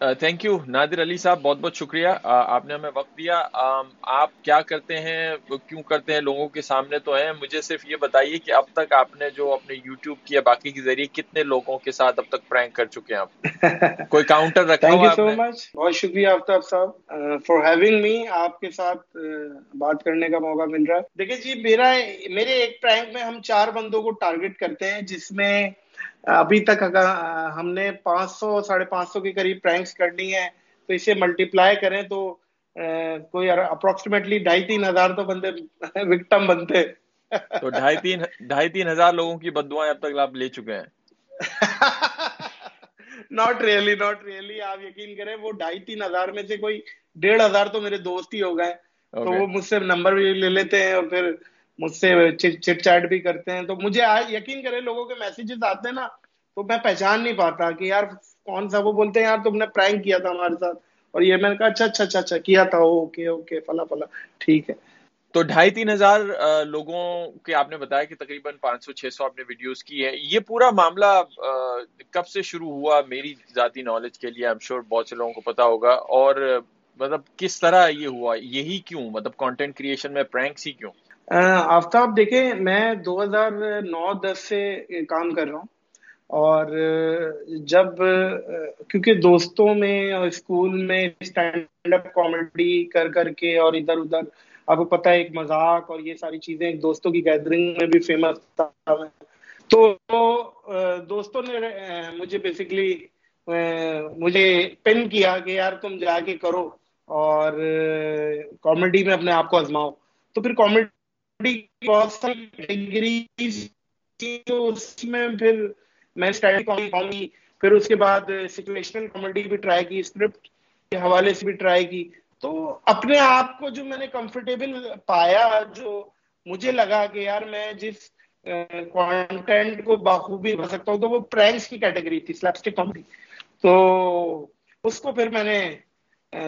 Thank you نادر علی صاحب بہت بہت شکریہ. آپ نے ہمیں وقت دیا. آپ کیا کرتے ہیں؟ کیوں کرتے ہیں؟ لوگوں کے سامنے تو ہیں. مجھے صرف یہ بتائیے کہ اب تک آپ نے جو اپنے یوٹیوب کی یا باقی کے ذریعے کتنے لوگوں کے ساتھ اب تک پرینک کر چکے ہیں آپ؟ کوئی کاؤنٹر رکھا یو سو مچ بہت شکریہ آفتاب صاحب. فار ہیونگ می آپ کے ساتھ بات کرنے کا موقع مل رہا ہے. دیکھیں جی میرا میرے ایک پرینک میں ہم چار بندوں کو ٹارگٹ کرتے ہیں جس میں ابھی تک اگر ہم نے پانچ سو ساڑھے پانچ سو کے قریب پرینکس کرنی ہے تو اسے ملٹی پلائی کریں تو کوئی اپروکسیمیٹلی ڈھائی تین ہزار تو بندے وکٹم بنتے۔ تو ڈھائی تین ڈھائی تین ہزار لوگوں کی بدوائیں اب تک آپ لے چکے ہیں۔ ناٹ ریئلی ناٹ ریئلی آپ یقین کریں وہ ڈھائی تین ہزار میں سے کوئی ڈیڑھ ہزار تو میرے دوست ہی ہو گئے۔ تو وہ مجھ سے نمبر بھی لے لیتے ہیں اور پھر مجھ سے چٹ چیٹ بھی کرتے ہیں۔ تو مجھے یقین کرے لوگوں کے میسیجز آتے ہیں نا تو میں پہچان نہیں پاتا کہ یار کون سا وہ بولتے ہیں یار تم نے پرینک کیا تھا ہمارے ساتھ۔ اور یہ میں نے کہا اچھا اچھا اچھا اچھا کیا تھا؟ اوکے اوکے فلا فلا ٹھیک ہے۔ تو ڈھائی تین ہزار لوگوں کے آپ نے بتایا کہ تقریباً پانچ سو چھ سو آپ نے ویڈیوز کی ہے یہ پورا معاملہ کب سے شروع ہوا؟ میری ذاتی نالج کے لیے ایم شور بہت سے لوگوں کو پتا ہوگا۔ اور مطلب کس طرح یہ ہوا؟ یہی کیوں؟ مطلب کانٹینٹ کریشن میں پرینکس ہی کیوں؟ آفتاب دیکھیں میں دو ہزار نو دس سے کام کر رہا ہوں۔ اور جب، کیونکہ دوستوں میں اور اسکول میں اسٹینڈ اپ کامیڈی کر کر کے اور ادھر ادھر، آپ کو پتا ہے ایک مذاق اور یہ ساری چیزیں ایک دوستوں کی گیدرنگ میں بھی فیمس تھا۔ تو، دوستوں نے، مجھے بیسکلی مجھے پن کیا کہ یار تم جا کے کرو اور کامیڈی میں اپنے آپ کو آزماؤ۔ تو پھر کامیڈی بہت ساری کیٹیگریز اس میں پھر میں اسٹینڈ کامیڈی پھر اس کے بعد سچویشنل کامیڈی بھی ٹرائی کی اسکرپٹ کے حوالے سے بھی ٹرائی کی۔ تو اپنے آپ کو جو میں نے کمفرٹیبل پایا، جو مجھے لگا کہ یار میں جس کانٹینٹ کو بخوبی بھر سکتا ہوں، تو وہ پرینکس کی کیٹیگری تھی سلیپسٹک کامیڈی تو اس کو پھر میں نے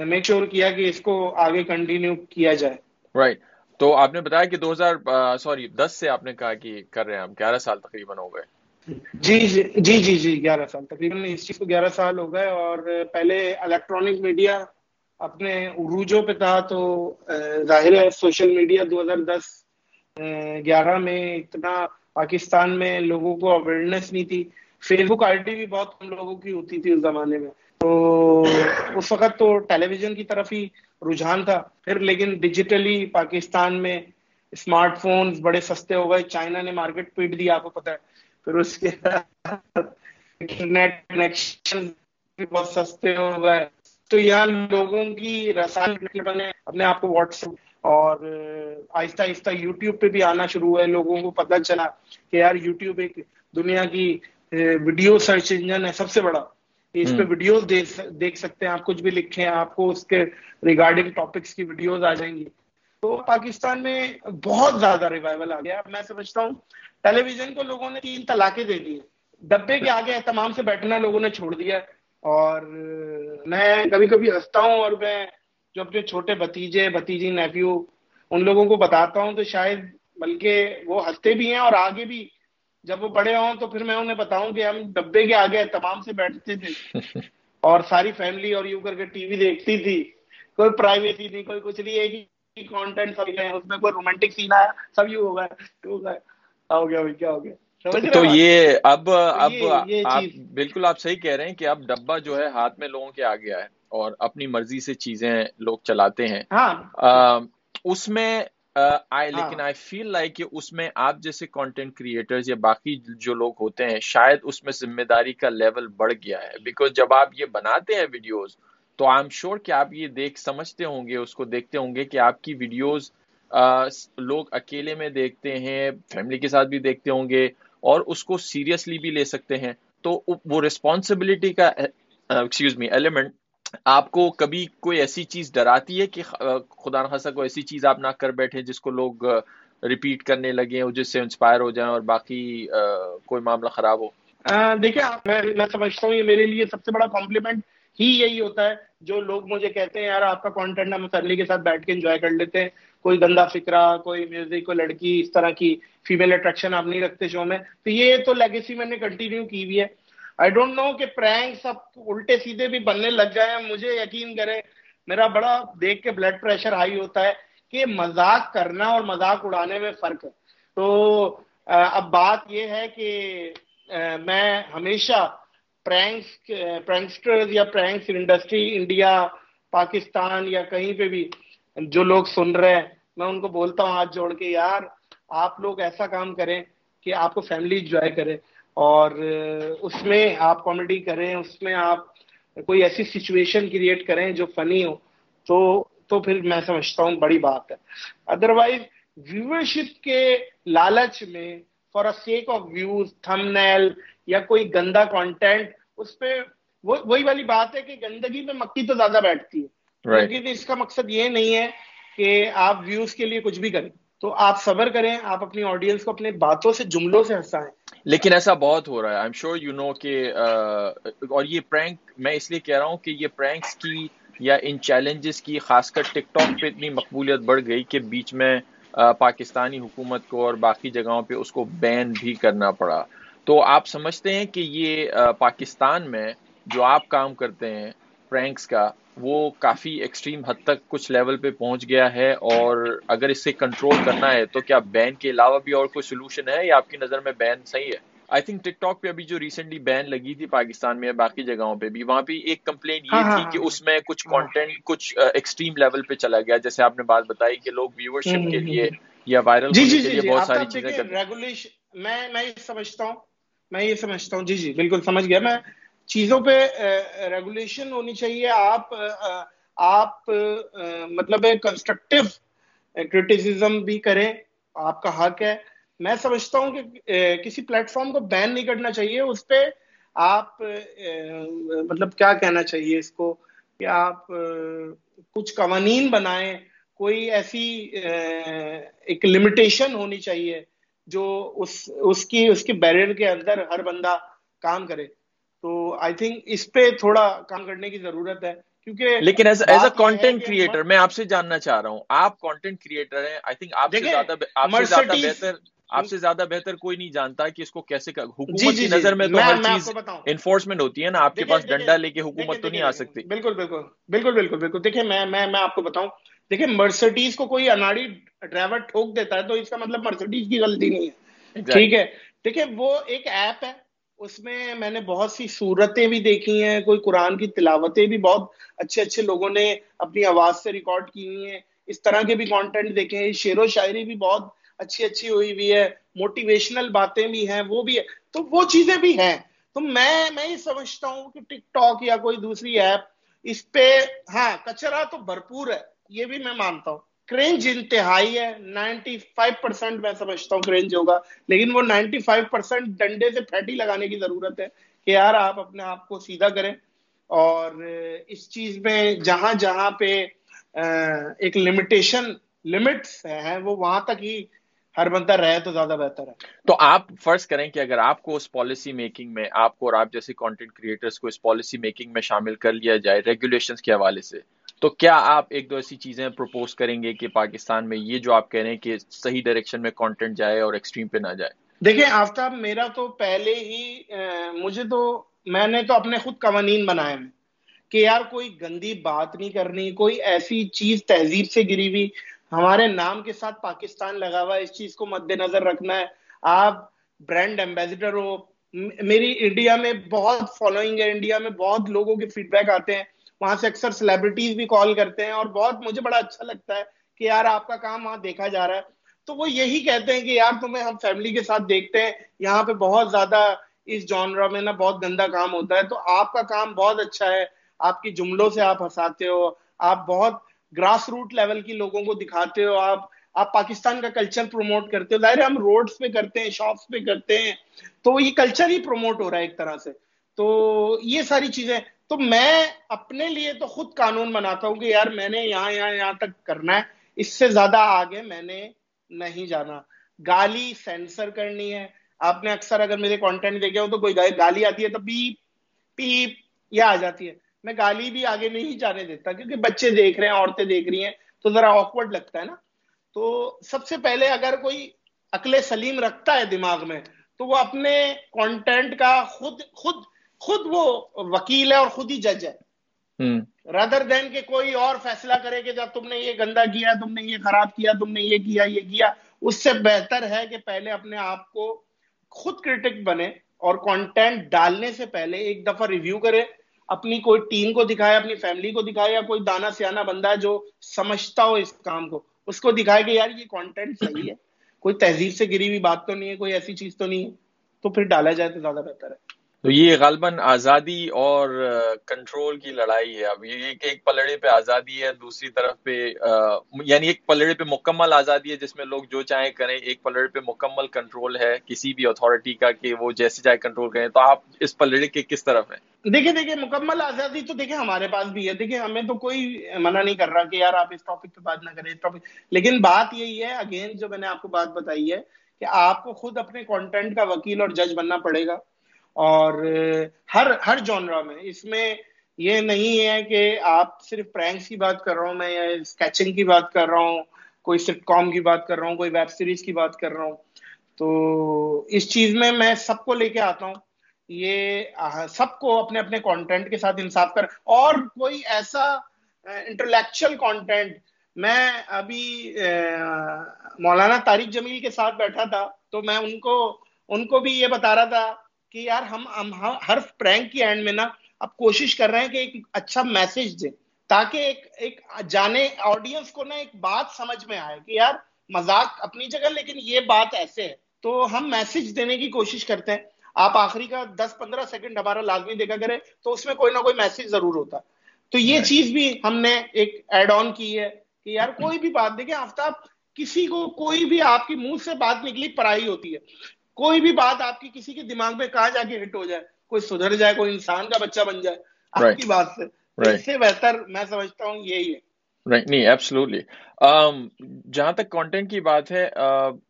میک شور کیا کہ اس کو آگے کنٹینیو کیا جائے۔ رائٹ تو آپ نے بتایا کہ دو ہزار سوری دس سے آپ نے کہا کہ کر رہے ہیں ہم، گیارہ سال تقریباً ہو گئے۔ جی،, جی جی جی جی گیارہ سال، تقریباً اس چیز کو گیارہ سال ہو گئے اور پہلے الیکٹرانک میڈیا اپنے عروجوں پہ تھا تو ظاہر ہے سوشل میڈیا دو ہزار دس گیارہ میں اتنا پاکستان میں لوگوں کو اویئرنیس نہیں تھی۔ فیس بک آئی ڈی بھی بہت کم لوگوں کی ہوتی تھی اس زمانے میں۔ تو اس وقت تو ٹیلی ویژن کی طرف ہی رجحان تھا۔ پھر لیکن ڈیجیٹلی پاکستان میں اسمارٹ فون بڑے سستے ہو گئے۔ چائنا نے مارکیٹ پیٹ دیا آپ کو پتا ہے۔ پھر اس کے انٹرنیٹ کنیکشن بھی بہت سستے ہو گئے۔ تو یہاں لوگوں کی رسائی بنے اپنے آپ کو واٹس اور آہستہ آہستہ یوٹیوب پہ بھی آنا شروع ہوئے۔ لوگوں کو پتہ چلا کہ یار یوٹیوب ایک دنیا کی ویڈیو سرچ انجن ہے سب سے بڑا۔ اس پہ ویڈیوز دیکھ سکتے ہیں آپ کچھ بھی لکھیں آپ کو اس کے ریگارڈنگ ٹاپکس کی ویڈیوز آ جائیں گی۔ تو پاکستان میں بہت زیادہ ریوائول آ گیا۔ میں سمجھتا ہوں ٹیلی ویژن کو لوگوں نے تین طلاقیں دے دی۔ ڈبے کے آگے تمام سے بیٹھنا لوگوں نے چھوڑ دیا۔ اور میں کبھی کبھی ہنستا ہوں اور میں جو اپنے چھوٹے بھتیجے بھتیجی نیفیو ان لوگوں کو بتاتا ہوں تو شاید بلکہ وہ ہنستے بھی ہیں اور آگے بھی۔ جب وہ بڑے ہوں تو پھر میں انہیں بتاؤں کہ ہم ڈبے کے آگے تمام سے بیٹھتے تھے۔ اور ساری فیملی اور یوں کر کے ٹی وی دیکھتی تھی۔ کوئی پرائیویسی نہیں کوئی کچھ نہیں ایک ہی کانٹینٹ سب گئے اس میں کوئی رومانٹک سین آیا سب یوں ہو گئے ہو گئے۔ ہو گیا کیا ہو گیا؟ تو یہ اب اب آپ بالکل آپ صحیح کہہ رہے ہیں کہ اب ڈبا جو ہے ہاتھ میں لوگوں کے آ گیا ہے اور اپنی مرضی سے چیزیں لوگ چلاتے ہیں۔ ہاں۔ اس میں لیکن آئی فیل لائک کہ اس میں آپ جیسے کانٹینٹ کریٹرز یا باقی جو لوگ ہوتے ہیں شاید اس میں ذمہ داری کا لیول بڑھ گیا ہے۔ بیکاز جب آپ یہ بناتے ہیں ویڈیوز تو آئی ایم شیور کہ آپ یہ دیکھ سمجھتے ہوں گے، اس کو دیکھتے ہوں گے کہ آپ کی ویڈیوز لوگ اکیلے میں دیکھتے ہیں فیملی کے ساتھ بھی دیکھتے ہوں گے اور اس کو سیریسلی بھی لے سکتے ہیں۔ تو وہ ریسپانسبلٹی کا ایکسکیوز می ایلیمنٹ آپ کو کبھی کوئی ایسی چیز ڈراتی ہے کہ خدا نخواستہ کوئی ایسی چیز آپ نہ کر بیٹھے جس کو لوگ ریپیٹ کرنے لگے اور جس سے انسپائر ہو جائیں اور باقی کوئی معاملہ خراب ہو؟ دیکھیں میں سمجھتا ہوں یہ میرے لیے سب سے بڑا کمپلیمنٹ ہی یہی ہوتا ہے۔ جو لوگ مجھے کہتے ہیں، یار، آپ کا کانٹینٹ ہم فیملی کے ساتھ بیٹھ کے انجوائے کر لیتے ہیں۔ کوئی گندا فکرہ، کوئی میوزک کوئی لڑکی اس طرح کی فیمیل اٹریکشن آپ نہیں رکھتے شو میں۔ تو یہ تو لیگیسی میں نے کنٹینیو کی ہوئی ہے۔ آئی ڈونٹ نو کہ پرینکس اب الٹے سیدھے بھی بننے لگ جائے مجھے یقین کرے میرا بڑا دیکھ کے بلڈ پریشر ہائی ہوتا ہے کہ مذاق کرنا اور مذاق اڑانے میں فرق ہے۔ تو اب بات یہ ہے کہ میں ہمیشہ پرینکس پرینکسٹر یا پرینکس انڈسٹری انڈیا پاکستان یا کہیں پہ بھی جو لوگ سن رہے ہیں میں ان کو بولتا ہوں ہاتھ جوڑ کے یار آپ لوگ ایسا کام کریں کہ آپ کو فیملی انجوائے کرے اور اس میں آپ کامیڈی کریں اس میں آپ کوئی ایسی سچویشن کریٹ کریں جو فنی ہو تو تو پھر میں سمجھتا ہوں بڑی بات ہے ادروائز ویورشپ کے لالچ میں for a sake of views thumbnail یا کوئی گندا کانٹینٹ اس پہ وہی والی بات ہے کہ گندگی میں مکھی تو زیادہ بیٹھتی ہے۔ لیکن اس کا مقصد یہ نہیں ہے کہ آپ ویوز کے لیے کچھ بھی کریں۔ تو آپ صبر کریں آپ اپنی آڈینس کو اپنے باتوں سے جملوں سے ہنسائیں۔ لیکن ایسا بہت ہو رہا ہے۔ I am sure you know کہ اور یہ پرینک میں اس لیے کہہ رہا ہوں کہ یہ پرینکس کی یا ان چیلنجز کی خاص کر ٹک ٹاک پہ اتنی مقبولیت بڑھ گئی کہ بیچ میں پاکستانی حکومت کو اور باقی جگہوں پہ اس کو بین بھی کرنا پڑا۔ تو آپ سمجھتے ہیں کہ یہ پاکستان میں جو آپ کام کرتے ہیں پرینکس کا وہ کافی ایکسٹریم حد تک کچھ لیول پہ پہنچ گیا ہے اور اگر اس سے کنٹرول کرنا ہے تو کیا بین کے علاوہ بھی اور کوئی سولوشن ہے یا آپ کی نظر میں بین صحیح ہے؟ آئی تھنک ٹک ٹاک پہ ابھی جو ریسنٹلی بین لگی تھی پاکستان میں باقی جگہوں پہ بھی وہاں پہ ایک کمپلین یہ ہاں، تھی ہاں، کہ اس میں کچھ کانٹینٹ ہاں۔ کچھ ایکسٹریم لیول پہ چلا گیا۔ جیسے آپ نے بات بتائی کہ لوگ ویورشپ کے لیے یا وائرل جی، جی، کے جی، لیے بہت ساری چیزیں کرتے ہیں۔ میں میں سمجھتا ہوں میں یہ سمجھتا ہوں جی جی بالکل سمجھ گیا میں۔ چیزوں پہ ریگولیشن ہونی چاہیے۔ آپ آپ مطلب کنسٹرکٹیو کرٹیسزم بھی کریں، آپ کا حق ہے۔ میں سمجھتا ہوں کہ کسی پلیٹ فارم کو بین نہیں کرنا چاہیے۔ اس پہ آپ مطلب کیا کہنا چاہیے اس کو؟ کہ آپ کچھ قوانین بنائیں۔ کوئی ایسی ایک لمیٹیشن ہونی چاہیے۔ جو اس اس کی اس کے بیریئر کے اندر ہر بندہ کام کرے۔ تو آئی تھنک اس پہ تھوڑا کام کرنے کی ضرورت ہے کیونکہ لیکن ایز اے کانٹینٹ کریٹر میں آپ سے جاننا چاہ رہا ہوں۔ آپ کانٹینٹ کریٹر ہیں آئی تھنک آپ سے زیادہ آپ سے زیادہ بہتر آپ سے زیادہ بہتر کوئی نہیں جانتا کہ اس کو کیسے حکومت جی، جی، کی جی، نظر میں تو ہر چیز انفورسمنٹ ہوتی ہے نا آپ کے پاس ڈنڈا لے کے حکومت تو نہیں آ سکتی۔ بالکل بالکل بالکل بالکل بالکل دیکھیں میں میں آپ کو بتاؤں۔ دیکھیں مرسڈیز کو کوئی اناڑی ڈرائیور ٹھوک دیتا ہے تو اس کا مطلب مرسڈیز کی غلطی نہیں ہے۔ ٹھیک ہے۔ دیکھیں وہ ایک ایپ ہے۔ اس میں میں نے بہت سی صورتیں بھی دیکھی ہیں۔ کوئی قرآن کی تلاوتیں بھی بہت اچھے اچھے لوگوں نے اپنی آواز سے ریکارڈ کی ہوئی ہیں۔ اس طرح کے بھی کانٹینٹ دیکھے ہیں۔ شعر و شاعری بھی بہت اچھی اچھی ہوئی ہوئی ہے۔ موٹیویشنل باتیں بھی ہیں۔ وہ بھی ہے۔ تو وہ چیزیں بھی ہیں۔ تو میں میں یہ سمجھتا ہوں کہ ٹک ٹاک یا کوئی دوسری ایپ اس پہ ہاں کچرا تو بھرپور ہے۔ یہ بھی میں مانتا ہوں۔ کرنج انتہائی ہے۔ نائنٹی فائیو پرسینٹ میں سمجھتا ہوں کرنج ہوگا۔ لیکن وہ نائنٹی فائیو پرسینٹ ڈنڈے سے پھیٹی لگانے کی ضرورت ہے کہ یار آپ اپنے آپ کو سیدھا کریں۔ اور اس چیز میں جہاں جہاں پہ ایک لمیٹیشن لمٹس ہیں، وہ وہاں تک ہی ہر بندہ رہے تو زیادہ بہتر ہے۔ تو آپ فرض کریں کہ اگر آپ کو اس پالیسی میکنگ میں، آپ کو اور آپ جیسے کانٹینٹ کریٹرز کو اس پالیسی میکنگ میں شامل کر لیا جائے ریگولیشنز کے حوالے سے تو کیا آپ ایک دو ایسی چیزیں پروپوز کریں گے کہ پاکستان میں یہ جو آپ کہہ رہے ہیں کہ صحیح ڈائریکشن میں کانٹینٹ جائے اور ایکسٹریم پہ نہ جائے؟ دیکھیں آفتاب، میرا تو پہلے ہی مجھے تو، میں نے تو اپنے خود قوانین بنائے ہیں کہ یار کوئی گندی بات نہیں کرنی، کوئی ایسی چیز تہذیب سے گری ہوئی، ہمارے نام کے ساتھ پاکستان لگا ہوا اس چیز کو مد نظر رکھنا ہے۔ آپ برانڈ ایمبیسڈر ہو میری انڈیا میں بہت فالوئنگ ہے، انڈیا میں بہت لوگوں کے فیڈ بیک آتے ہیں۔ وہاں سے اکثر سیلیبریٹیز بھی کال کرتے ہیں اور بہت مجھے بڑا اچھا لگتا ہے کہ یار آپ کا کام وہاں دیکھا جا رہا ہے۔ تو وہ یہی کہتے ہیں کہ یار تمہیں ہم فیملی کے ساتھ دیکھتے ہیں، یہاں پہ بہت زیادہ اس جانرا میں نا بہت گندا کام ہوتا ہے۔ تو آپ کا کام بہت اچھا ہے، آپ کی جملوں سے آپ ہنساتے ہو، آپ بہت گراس روٹ لیول کی لوگوں کو دکھاتے ہو، آپ آپ پاکستان کا کلچر پروموٹ کرتے ہو۔ ظاہر ہم روڈز پہ کرتے ہیں شاپس پہ کرتے ہیں۔ تو یہ کلچر ہی پروموٹ ہو رہا ہے ایک طرح سے۔ تو یہ ساری چیزیں تو میں اپنے لیے تو خود قانون بناتا ہوں کہ یار میں نے یہاں یہاں یہاں تک کرنا ہے، اس سے زیادہ آگے میں نے نہیں جانا۔ گالی سینسر کرنی ہے۔ آپ نے اکثر اگر میرے کانٹینٹ دیکھے ہو تو کوئی گالی آتی ہے تو پیپ پیپ یہ آ جاتی ہے۔ میں گالی بھی آگے نہیں جانے دیتا کیونکہ بچے دیکھ رہے ہیں، عورتیں دیکھ رہی ہیں۔ تو ذرا آکورڈ لگتا ہے نا۔ تو سب سے پہلے اگر کوئی عقل سلیم رکھتا ہے دماغ میں تو وہ اپنے کانٹینٹ کا خود خود خود وہ وکیل ہے اور خود ہی جج ہے۔ ردر دین کے کوئی اور فیصلہ کرے کہ جب تم نے یہ گندا کیا تم نے یہ خراب کیا تم نے یہ کیا یہ کیا اس سے بہتر ہے کہ پہلے اپنے آپ کو خود کرٹک بنے اور کانٹینٹ ڈالنے سے پہلے ایک دفعہ ریویو کرے اپنی کوئی ٹیم کو دکھائے اپنی فیملی کو دکھائے یا کوئی دانا سیانا بندہ جو سمجھتا ہو اس کام کو اس کو دکھائے کہ یار یہ کانٹینٹ صحیح ہے۔ کوئی تہذیب سے گری ہوئی بات تو نہیں ہے کوئی ایسی چیز تو نہیں ہے۔ تو پھر ڈالا جائے تو زیادہ بہتر ہے۔ تو یہ غالباً آزادی اور کنٹرول کی لڑائی ہے. اب یہ ایک پلڑے پہ آزادی ہے، دوسری طرف پہ یعنی ایک پلڑے پہ مکمل آزادی ہے جس میں لوگ جو چاہیں کریں، ایک پلڑے پہ مکمل کنٹرول ہے کسی بھی اتھارٹی کا کہ وہ جیسے چاہے کنٹرول کریں. تو آپ اس پلڑے کے کس طرف ہیں؟ دیکھیں دیکھیں، مکمل آزادی تو دیکھیں ہمارے پاس بھی ہے. دیکھیں، ہمیں تو کوئی منع نہیں کر رہا کہ یار آپ اس ٹاپک پہ بات نہ کریں، اس ٹاپک لیکن بات یہی ہے اگین جو میں نے آپ کو بات بتائی ہے کہ آپ کو خود اپنے کانٹینٹ کا وکیل اور جج بننا پڑے گا. اور ہر ہر جانرا میں، اس میں یہ نہیں ہے کہ آپ صرف پرینکس کی بات کر رہا ہوں، میں یا اسکیچنگ کی بات کر رہا ہوں، کوئی سٹ کام کی بات کر رہا ہوں، کوئی ویب سیریز کی بات کر رہا ہوں۔ تو اس چیز میں میں سب کو لے کے آتا ہوں۔ یہ سب کو اپنے اپنے کانٹینٹ کے ساتھ انصاف کر، اور کوئی ایسا انٹلیکچل کانٹینٹ میں ابھی مولانا طارق جمیل کے ساتھ بیٹھا تھا، تو میں ان کو ان کو بھی یہ بتا رہا تھا کہ یار ہم ہر پرینک کی اینڈ میں نا اب کوشش کر رہے ہیں کہ ایک اچھا میسج دیں تاکہ ایک ایک جانے آڈینس کو نا ایک بات سمجھ میں آئے کہ یار مزاق اپنی جگہ لیکن یہ بات ایسے ہے۔ تو ہم میسج دینے کی کوشش کرتے ہیں۔ آپ آخری کا دس پندرہ سیکنڈ ہمارا لازمی دیکھا کرے تو اس میں کوئی نہ کوئی میسج ضرور ہوتا۔ تو یہ چیز بھی ہم نے ایک ایڈ آن کی ہے کہ یار کوئی بھی بات دیکھیں آفتاب کسی کو کوئی بھی آپ کی منہ سے بات نکلی پرائی ہوتی ہے۔ کوئی بھی بات آپ کی کسی کے دماغ میں کہاں جا کے ہٹ ہو جائے کوئی سدھر جائے کوئی انسان کا بچہ بن جائے آپ کی بات سے۔ اس سے بہتر میں سمجھتا ہوں یہی ہے۔ نہیں ایبسلوٹلی um, جہاں تک کانٹینٹ کی بات ہے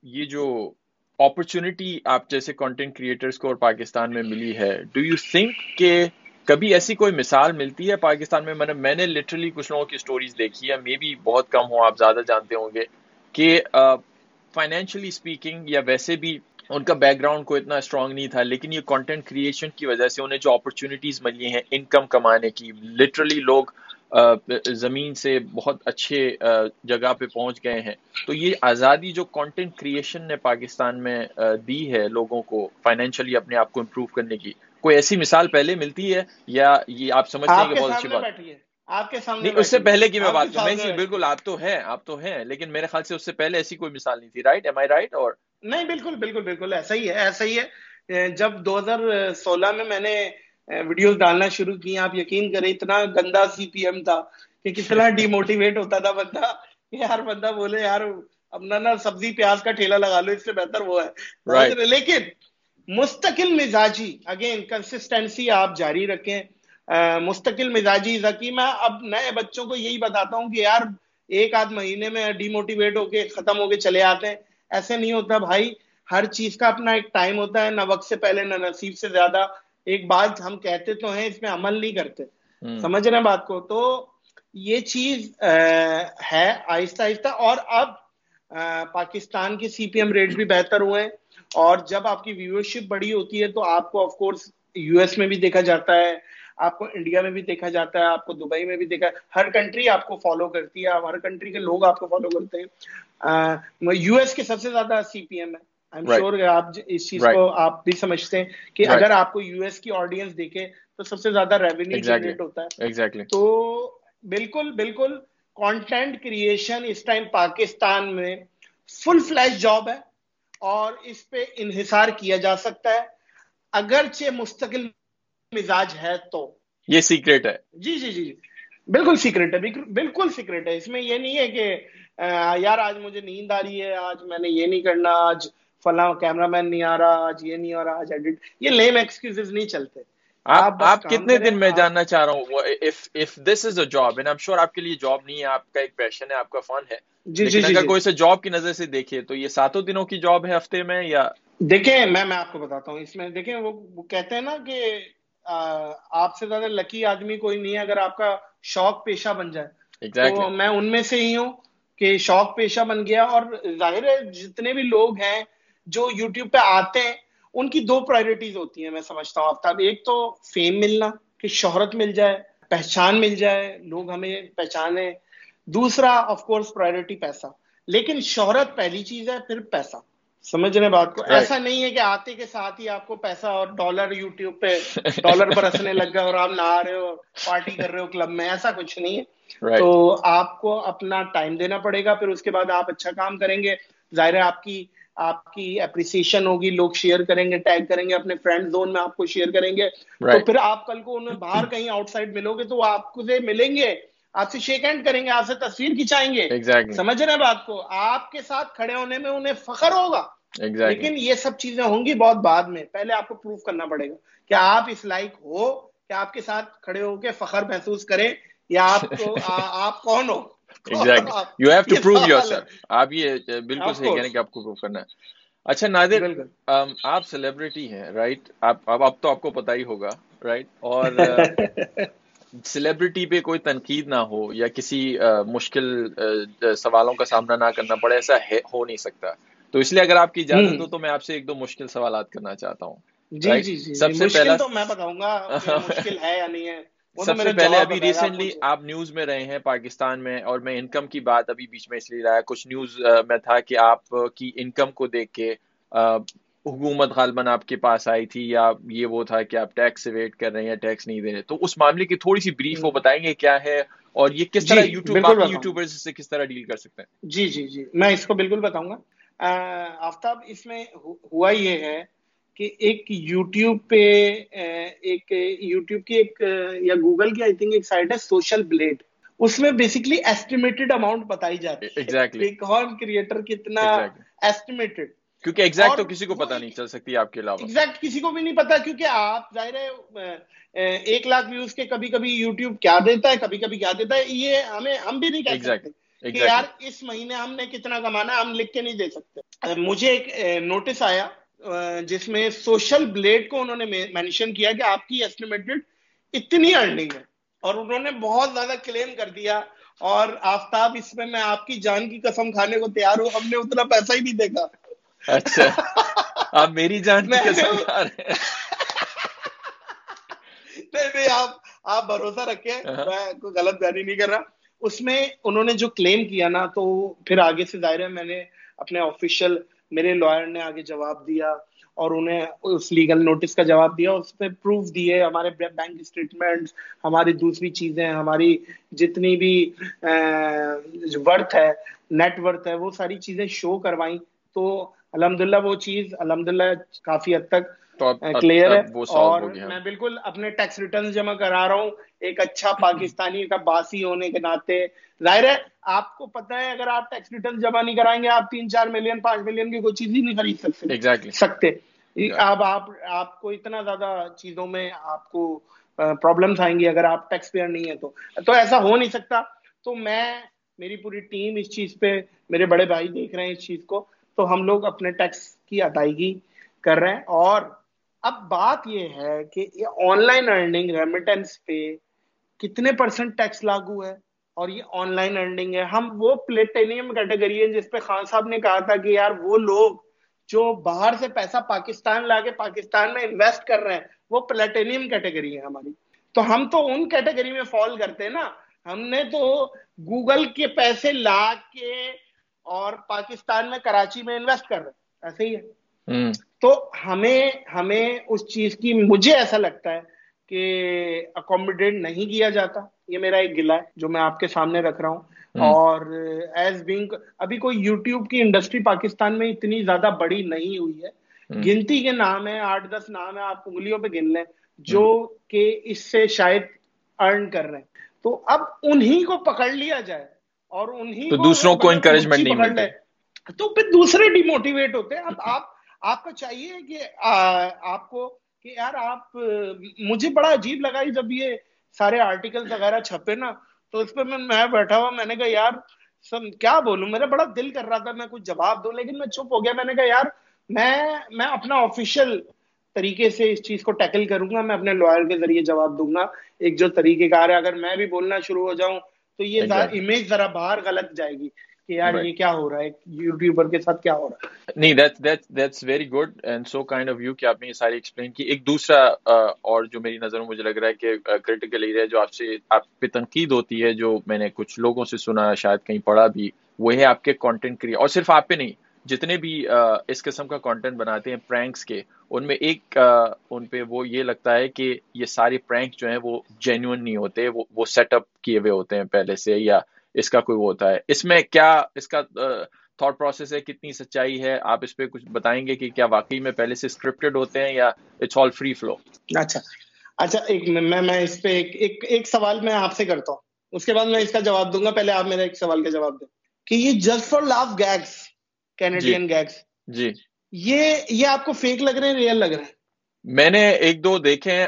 یہ جو اپرچونٹی آپ جیسے کانٹینٹ کریٹرز کو اور پاکستان میں ملی ہے ڈو یو تھنک کہ کبھی ایسی کوئی مثال ملتی ہے پاکستان میں؟ میں نے میں نے لٹرلی کچھ لوگوں کی اسٹوریز دیکھی ہے مے بی بہت کم ہو آپ زیادہ جانتے ہوں گے کہ فائنینشلی اسپیکنگ یا ویسے بھی ان کا بیک گراؤنڈ کو اتنا اسٹرانگ نہیں تھا لیکن یہ کانٹینٹ کریشن کی وجہ سے انہیں جو اپرچونیٹیز ملی ہیں انکم کمانے کی لٹرلی لوگ زمین سے بہت اچھے جگہ پہ پہنچ گئے ہیں۔ تو یہ آزادی جو کانٹینٹ کریشن نے پاکستان میں دی ہے لوگوں کو فائنینشلی اپنے آپ کو امپروو کرنے کی کوئی ایسی مثال پہلے ملتی ہے؟ یا یہ آپ سمجھتے ہیں کہ بہت اچھی بات آپ کے سامنے اس سے پہلے کی میں بات کروں بالکل آپ تو ہیں آپ تو ہیں لیکن میرے خیال سے اس سے پہلے ایسی کوئی مثال نہیں تھی۔ رائٹ ایم آئی رائٹ اور نہیں بالکل بالکل بالکل ایسا ہی ہے ایسا ہی ہے۔ جب دو ہزار سولہ میں میں نے ویڈیوز ڈالنا شروع کی آپ یقین کریں اتنا گندا سی پی ایم تھا کہ کتنا ڈی موٹیویٹ ہوتا تھا بندہ۔ یار بندہ بولے یار اپنا نا سبزی پیاز کا ٹھیلا لگا لو اس سے بہتر وہ ہے۔ لیکن مستقل مزاجی اگین کنسسٹینسی آپ جاری رکھیں۔ مستقل مزاجی ذکی میں اب نئے بچوں کو یہی بتاتا ہوں کہ یار ایک آدھ مہینے میں ڈی موٹیویٹ ہو کے ختم ہو کے چلے آتے ہیں۔ ایسے نہیں ہوتا بھائی ہر چیز کا اپنا ایک ٹائم ہوتا ہے نہ وقت سے پہلے نہ نصیب سے زیادہ۔ ایک بات ہم کہتے تو ہیں اس میں عمل نہیں کرتے۔ سمجھ رہے ہیں بات کو؟ تو یہ چیز ہے آہستہ آہستہ۔ اور اب پاکستان کے سی پی ایم ریٹ بھی بہتر ہوئے ہیں۔ اور جب آپ کی ویورشپ بڑی ہوتی ہے تو آپ کو آف کورس یو ایس میں بھی دیکھا جاتا ہے۔ آپ کو انڈیا میں بھی دیکھا جاتا ہے آپ کو دبئی میں بھی دیکھا ہر کنٹری آپ کو فالو کرتی ہے ہر کنٹری کے لوگ آپ کو فالو کرتے ہیں۔ یو ایس کے سب سے زیادہ سی پی ایم ہے۔ آپ اس چیز کو آپ بھی سمجھتے ہیں کہ اگر آپ کو یو ایس کی آڈینس دیکھے تو سب سے زیادہ ریونیو جنریٹ ہوتا ہے۔ تو بالکل بالکل کانٹینٹ کریشن اس ٹائم پاکستان میں فل فلیش جاب ہے اور اس پہ انحصار کیا جا سکتا ہے۔ اگرچہ مستقل مزاج ہے تو۔ یہ سیکریٹ ہے۔ جی جی جی بالکل سیکریٹ ہے بالکل سیکریٹ ہے۔ اس میں یہ نہیں ہے کہ یار آج مجھے نیند آ رہی ہے آج میں نے یہ نہیں کرنا آج فلاں کیمرہ مین نہیں آ رہا آج یہ نہیں آ رہا آج ایڈٹ یہ لیم ایکسکیوز نہیں چلتے۔ آپ آپ کتنے دن میں جاننا چاہ رہا ہوں؟ If this is a job and sure آپ کے لیے جاب نہیں ہے آپ کا ایک پیشن ہے آپ کا فن ہے۔ جی جی اگر جی۔ کوئی سے جاب کی نظر سے دیکھے تو یہ ساتوں دنوں کی جاب ہے ہفتے میں یا دیکھیں میں میں آپ کو بتاتا ہوں۔ اس میں دیکھیں وہ کہتے ہیں نا کہ آپ سے زیادہ لکی آدمی کوئی نہیں ہے اگر آپ کا شوق پیشہ بن جائے۔ تو میں ان میں سے ہی ہوں کہ شوق پیشہ بن گیا اور ظاہر ہے جتنے بھی لوگ ہیں جو یوٹیوب پہ آتے ہیں ان کی دو پرائرٹیز ہوتی ہیں میں سمجھتا ہوں۔ آفتاب ایک تو فیم ملنا کہ شہرت مل جائے پہچان مل جائے لوگ ہمیں پہچانے دوسرا آف کورس پرائرٹی پیسہ۔ لیکن شہرت پہلی چیز ہے پھر پیسہ۔ سمجھ رہے بات کو۔ ایسا نہیں ہے کہ آتے کے ساتھ ہی آپ کو پیسہ اور ڈالر یوٹیوب پہ ڈالر برسنے لگ گئے اور آپ نہ آ رہے ہو پارٹی کر رہے ہو کلب میں ایسا کچھ نہیں ہے۔ تو آپ کو اپنا ٹائم دینا پڑے گا پھر اس کے بعد آپ اچھا کام کریں گے۔ ظاہر ہے آپ کی آپ کی اپریسیشن ہوگی لوگ شیئر کریں گے ٹیگ کریں گے اپنے فرینڈ زون میں آپ کو شیئر کریں گے۔ تو پھر آپ کل کو انہیں باہر کہیں آؤٹ سائڈ ملو گے تو آپ کو ملیں گے۔ آپ سے شیک ہینڈ کریں گے آپ سے تصویر کھینچائیں گے۔ سمجھ رہے بات کو؟ آپ کے ساتھ کھڑے ہونے میں انہیں فخر ہوگا۔ لیکن یہ سب چیزیں ہوں گی بہت بعد میں۔ پہلے آپ کو پروف کرنا پڑے گا کہ آپ اس لائک ہو کہ آپ کے ساتھ کھڑے ہو کے فخر محسوس کریں یا آپ کو آپ کون ہو؟ You have to prove yourself آپ یہ بالکل صحیح کہہ رہے ہیں کہ آپ کو پروو کرنا ہے۔ اچھا نادر آپ سیلیبریٹی ہیں رائٹ آپ اب تو آپ کو پتا ہی ہوگا رائٹ اور سیلیبریٹی پہ کوئی تنقید نہ ہو یا کسی مشکل سوالوں کا سامنا نہ کرنا پڑے ایسا ہو نہیں سکتا۔ تو اس لیے اگر آپ کی اجازت ہو تو میں آپ سے ایک دو مشکل سوالات کرنا چاہتا ہوں۔ جی جی جی سب سے پہلا تو میں بتاؤں گا مشکل ہے یا نہیں ہے۔ سب سے پہلے ابھی ریسنٹلی آپ نیوز میں رہے ہیں پاکستان میں اور میں انکم کی بات ابھی بیچ میں اس لیے رہا کچھ نیوز میں تھا کہ آپ کی انکم کو دیکھ کے حکومت غالباً آپ کے پاس آئی تھی یا یہ وہ تھا کہ آپ ٹیکس ویٹ کر رہے ہیں یا ٹیکس نہیں دے رہے تو اس معاملے کی تھوڑی سی بریف وہ بتائیں گے کیا ہے اور یہ کس طرح یوٹیوب یوٹیوبر سے کس طرح ڈیل کر سکتے ہیں؟ جی جی جی میں اس کو بالکل بتاؤں گا۔ آفتاب اس میں ہوا یہ ہے کہ ایک یوٹیوب پہ ایک یوٹیوب کی ایک یا گوگل کی آئی تھنک ایک سائٹ ہے سوشل بلیڈ۔ اس میں بیسکلی ایسٹیمیٹڈ اماؤنٹ بتائی جاتی ہے۔ کون کریٹر کتنا ایسٹیمیٹڈ کیونکہ ایگزیکٹ تو کسی کو پتا نہیں چل سکتی آپ کے علاوہ۔ ایگزیکٹ کسی کو بھی نہیں پتا کیونکہ آپ ظاہر ہے ایک لاکھ ویوز کے کبھی کبھی یوٹیوب کیا دیتا ہے کبھی کبھی کیا دیتا ہے یہ ہمیں ہم بھی نہیں کہہ سکتے کہ یار اس مہینے ہم نے کتنا کمانا ہم لکھ کے نہیں دے سکتے۔ مجھے ایک نوٹس آیا جس میں سوشل بلیڈ کو انہوں نے مینشن کیا کہ آپ کی ایسٹیمیٹڈ اتنی ارننگ ہے۔ اور انہوں نے بہت زیادہ کلیم کر دیا۔ اور آفتاب اس میں میں آپ کی جان کی قسم کھانے کو تیار ہوں ہم نے اتنا پیسہ ہی نہیں دیکھا۔ اچھا۔ آپ میری جان کی قسم کھا رہے ہیں۔ نہیں نہیں آپ آپ بھروسہ رکھیں میں کوئی غلط بیانی نہیں کر رہا۔ اس میں انہوں نے جو کلیم کیا نا تو پھر آگے سے ظاہر ہے میں نے اپنے آفیشیل میرے لائر نے آگے جواب دیا اور انہیں اس لیگل نوٹس کا جواب دیا اس پہ پروف دیے۔ ہمارے بینک اسٹیٹمنٹ ہماری دوسری چیزیں ہماری جتنی بھی ورتھ ہے نیٹ ورتھ ہے وہ ساری چیزیں شو کروائیں تو الحمد للہ وہ چیز الحمد للہ کافی حد تک کلیئر ہے اور میں بالکل اپنے ٹیکس ریٹرن جمع کرا رہا ہوں ایک اچھا پاکستانی کا باسی ہونے کے ناطے۔ ظاہر ہے آپ کو پتا ہے اگر آپ ٹیکس ریٹرن جمع نہیں کرائیں گے آپ تین چار ملین پانچ ملین کی کوئی چیز ہی نہیں خرید سکتے۔ سکتے۔ اب آپ آپ کو اتنا زیادہ چیزوں میں آپ کو پرابلمس آئیں گی اگر آپ ٹیکس پیئر نہیں ہے تو۔ تو ایسا ہو نہیں سکتا۔ تو میں میری پوری ٹیم اس چیز پہ میرے بڑے بھائی دیکھ رہے ہیں اس چیز کو۔ تو ہم لوگ اپنے ٹیکس کی ادائیگی کر رہے ہیں۔ اور اب بات یہ ہے کہ آن لائن ارننگ ریمیٹنس پہ کتنے پرسنٹ ٹیکس لاگو ہے اور یہ آن لائن ارننگ ہے۔ ہم وہ پلیٹینیم کیٹیگری ہے جس پہ خان صاحب نے کہا تھا کہ یار وہ لوگ جو باہر سے پیسہ پاکستان لا کے پاکستان میں انویسٹ کر رہے ہیں، وہ پلیٹینیم کیٹیگری ہے ہماری۔ تو ہم تو ان کیٹیگری میں فال کرتے ہیں نا۔ ہم نے تو گوگل کے پیسے لا کے اور پاکستان میں کراچی میں انویسٹ کر رہے ایسے ہی ہے۔ تو ہمیں ہمیں اس چیز کی مجھے ایسا لگتا ہے کہ اکوموڈیٹ نہیں کیا جاتا۔ یہ میرا ایک گلا ہے جو میں آپ کے سامنے رکھ رہا ہوں۔ اور ایز بینگ ابھی کوئی یوٹیوب کی انڈسٹری پاکستان میں اتنی زیادہ بڑی نہیں ہوئی ہے۔ گنتی کے نام ہے آٹھ دس نام ہے آپ انگلیوں پہ گن لیں۔ جو کہ اس سے شاید ارن کر رہے ہیں۔ تو اب انہی کو پکڑ لیا جائے۔ اور انہی تو دوسروں کو انکریجمنٹ نہیں ملتے تو پھر دوسرے ڈیموٹیویٹ ہوتے ہیں۔ اب آپ آپ کو چاہیے کہ آپ کو کہ یار آپ مجھے بڑا عجیب لگا جب یہ سارے آرٹیکل وغیرہ چھپے نا تو اس پہ میں میں بیٹھا ہوا میں نے کہا یار سب کیا بولوں؟ میرا بڑا دل کر رہا تھا میں کچھ جواب دوں لیکن میں چپ ہو گیا۔ میں نے کہا یار میں میں اپنا آفیشیل طریقے سے اس چیز کو ٹیکل کروں گا میں اپنے لوئر کے ذریعے جواب دوں گا۔ ایک جو طریقے کار ہے اگر میں بھی بولنا شروع ہو جاؤں تو یہ امیج ذرا باہر غلط جائے گی کہ یار یہ کیا ہو رہا ہے؟ یوٹیوبر کے ساتھ کیا ہو رہا ہے؟ نہیں that's very good and so kind of you کہ آپ نے یہ ساری ایکسپلین کی۔ ایک دوسرا اور جو میری نظر میں مجھے لگ رہا ہے کہ کریٹیکل ایریا جو آپ سے آپ پہ تنقید ہوتی ہے جو میں نے کچھ لوگوں سے سنا شاید کہیں پڑھا بھی وہ ہے آپ کے کانٹینٹ کریئر اور صرف آپ پہ نہیں جتنے بھی اس قسم کا کانٹینٹ بناتے ہیں پرینکس کے ان میں ایک ان پہ وہ یہ لگتا ہے کہ یہ سارے پرینک جو ہیں وہ جینوئن نہیں ہوتے وہ سیٹ اپ کیے ہوئے ہوتے ہیں پہلے سے یا اس کا کوئی وہ ہوتا ہے۔ اس میں کیا اس کا تھاٹ پروسیس ہے کتنی سچائی ہے؟ آپ اس پہ کچھ بتائیں گے کہ کیا واقعی میں پہلے سے اسکرپٹڈ ہوتے ہیں یا اٹس آل فری فلو اچھا اچھا ایک میں میں اس پہ ایک, ایک سوال میں آپ سے کرتا ہوں۔ اس کے بعد میں اس کا جواب دوں گا پہلے آپ میرا ایک سوال کا جواب دیں۔ کہ یہ just for laughs gags Canadian gags جی۔ یہ یہ آپ کو فیک لگ رہے ہیں ریئل لگ رہے ہیں؟ میں نے ایک دو دیکھے ہیں۔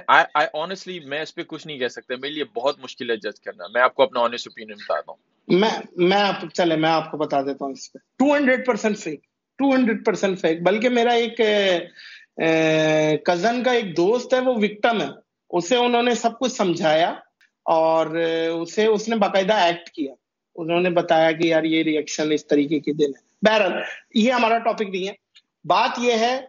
آنےسٹلی میں اس پہ کچھ نہیں کہہ سکتا۔ میرے لیے بہت مشکل ہے جج کرنا۔ میں آپ کو اپنا آنےسٹ اوپین بتاتا ہوں۔ میں میں چلے میں آپ کو بتا دیتا ہوں اس پہ۔ Two hundred percent fake two hundred percent fake بلکہ میرا ایک کزن کا ایک دوست ہے وہ وکٹم ہے۔ اسے انہوں نے سب کچھ سمجھایا اور اسے اس نے باقاعدہ ایکٹ کیا۔ انہوں نے بتایا کہ یار یہ ریئیکشن اس طریقے کی دن ہے۔ بہرحال، یہ ہمارا ٹاپک نہیں ہے۔ بات یہ ہے،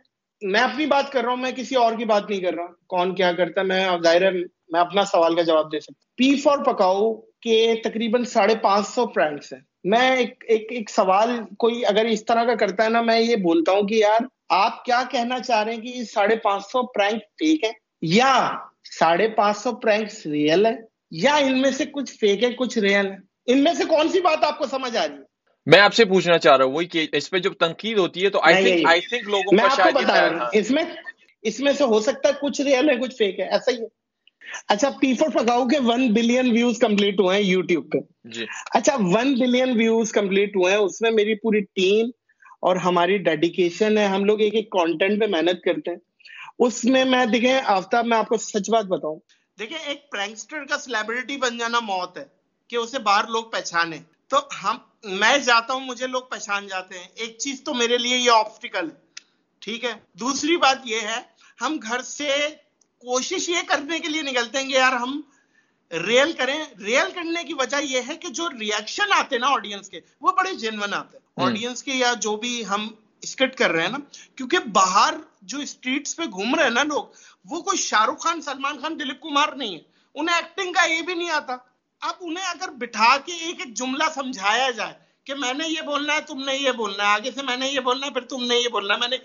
میں اپنی بات کر رہا ہوں، میں کسی اور کی بات نہیں کر رہا۔ کون کیا کرتا ہے، میں ظاہر ہے، میں اپنا سوال کا جواب دے سکتا پی فور پکاؤ کے تقریباً ساڑھے پانچ سو پرینکس ہیں۔ میں ایک ایک ایک سوال کوئی اگر اس طرح کا کرتا ہے نا، میں یہ بولتا ہوں کہ یار، آپ کیا کہنا چاہ رہے ہیں کہ ساڑھے پانچ سو پرینک فیک ہے یا ساڑھے پانچ سو پرینکس ریئل ہے یا ان میں سے کچھ فیک ہے کچھ ریئل ہے ان میں سے کون سی بات آپ کو سمجھ آ رہی ہے؟ میں آپ سے پوچھنا چاہ رہا ہوں وہی کہ اس پہ جب تنقید ہوتی ہے تو آئی تھنک لوگوں میں آپ کو بتا رہا ہوں اس میں اس میں سے ہو سکتا ہے کچھ ریئل ہے کچھ فیک ہے ایسا ہی ہے۔ اچھا پی فور پکاؤ کے ون بلین ویوز کمپلیٹ ہوئے ہیں یوٹیوب پہ۔ جی۔ اچھا ون بلین ویوز کمپلیٹ ہوئے ہیں اس میں میری پوری ٹیم اور ہماری ڈیڈیکیشن ہے۔ ہم لوگ ایک ایک کانٹینٹ پہ محنت کرتے ہیں۔ اس میں میں دیکھیں آفتاب میں آپ کو سچ بات بتاؤں۔ دیکھیں ایک پرینکسٹر کا سیلیبریٹی بن جانا موت ہے کہ اسے باہر لوگ پہچانے۔ تو ہم میں جاتا ہوں مجھے لوگ پہچان جاتے ہیں۔ ایک چیز تو میرے لیے یہ آبسٹیکل ہے ٹھیک ہے؟ دوسری بات یہ ہے ہم گھر سے کوشش یہ کرنے کے لیے نکلتے ہیں کہ یار ہم ریئل کریں۔ ریئل کرنے کی وجہ یہ ہے کہ جو ریئیکشن آتے نا آڈینس کے وہ بڑے جنون آتے ہیں۔ آڈینس کے یا جو بھی ہم اسکٹ کر رہے ہیں نا کیونکہ باہر جو اسٹریٹس پہ گھوم رہے ہیں نا لوگ وہ کوئی شاہ رخ خان سلمان خان دلیپ کمار نہیں ہے۔ انہیں ایکٹنگ کا یہ بھی نہیں آتا۔ اب انہیں اگر بٹھا کے ایک ایک جملہ سمجھایا جائے کہ میں نے یہ بولنا ہے، تم نے یہ بولنا ہے، آگے سے میں نے یہ بولنا ہے، پھر تم نے یہ بولنا ہے، میں نے،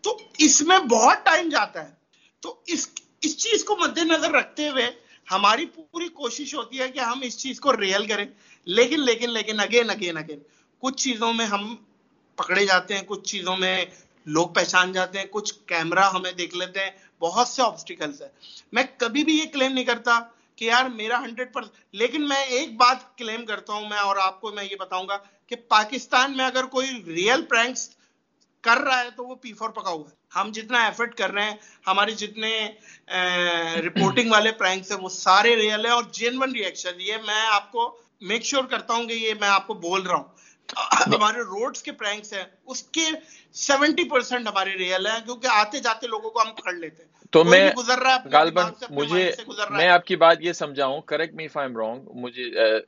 تو اس میں بہت ٹائم جاتا ہے۔ تو اس اس چیز کو مد نظر رکھتے ہوئے ہماری پوری کوشش ہوتی ہے کہ ہم اس چیز کو ریئل کریں۔ لیکن لیکن لیکن اگین اگین اگین کچھ چیزوں میں ہم پکڑے جاتے ہیں، کچھ چیزوں میں لوگ پہچان جاتے ہیں، کچھ کیمرہ ہمیں دیکھ لیتے ہیں، بہت سے آبسٹیکلس ہیں۔ میں کبھی بھی یہ کلیم نہیں کرتا کہ یار میرا ہنڈریڈ پرسینٹ لیکن میں ایک بات کلیم کرتا ہوں، میں اور آپ کو میں یہ بتاؤں گا کہ پاکستان میں اگر کوئی ریئل پرینکس کر رہا ہے تو وہ پی فور پکا ہوا ہے۔ ہم جتنا ایفرٹ کر رہے ہیں ہمارے جتنے رپورٹنگ والے پرینکس ہیں، وہ سارے ریئل ہیں اور جینون ریئیکشن یہ میں آپ کو میک شیور کرتا ہوں کہ یہ میں آپ کو بول رہا ہوں۔ ہمارے روڈز کے پرینکس ہیں اس کے سیونٹی پرسینٹ ہمارے ریئل ہیں کیونکہ آتے جاتے لوگوں کو ہم پکڑ لیتے ہیں۔ تو میں غالباً مجھے میں آپ کی بات یہ سمجھاؤں correct me if I'm wrong مجھے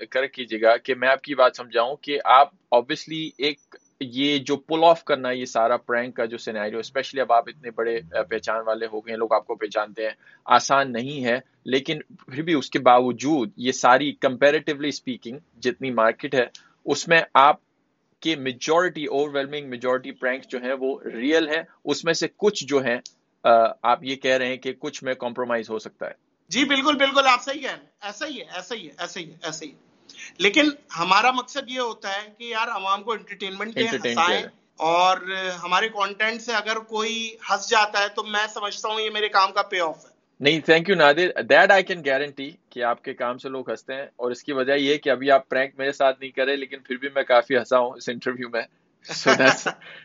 کریکٹ کیجیے گا کہ میں آپ کی بات سمجھاؤں کہ آپ آبویسلی ایک یہ جو پل آف کرنا یہ سارا پرینک کا جو سینیریو اسپیشلی اب آپ اتنے بڑے پہچان والے ہو گئے لوگ آپ کو پہچانتے ہیں آسان نہیں ہے۔ لیکن پھر بھی اس کے باوجود یہ ساری کمپیریٹیولی اسپیکنگ جتنی مارکیٹ ہے اس میں آپ کے majority overwhelming majority pranks جو ہیں وہ ریئل ہے اس میں سے کچھ جو ہیں آپ یہ کہہ رہے ہیں کہ کچھ میں کمپرومائز ہو سکتا ہے۔ جی بالکل بالکل آپ صحیح ہیں۔ ایسا ہی ہے ایسا ہی ہے ایسا ہی ہے ایسا ہی ہے۔ لیکن ہمارا مقصد یہ ہوتا ہے کہ یار عوام کو انٹرٹینمنٹ ہنسائیں اور ہمارے کانٹینٹ سے اگر کوئی ہنس جاتا ہے تو میں سمجھتا ہوں یہ میرے کام کا پے آف ہے۔ نہیں thank you Nadir. That I can guarantee کہ آپ کے کام سے لوگ ہنستے ہیں اور اس کی وجہ یہ کہ ابھی آپ پرینک میرے ساتھ نہیں کرے لیکن پھر بھی میں کافی ہنسا ہوں اس انٹرویو میں. So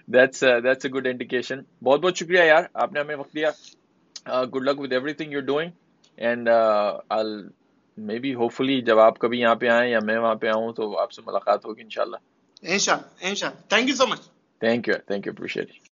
that's a good indication بہت بہت شکریہ یار آپ نے ہمیں وقت دیا. Good luck with everything you doing and maybe hopefully جب آپ کبھی یہاں پہ آئیں یا میں وہاں پہ آؤں تو آپ سے ملاقات ہوگی ان شاء اللہ thank you thank you appreciate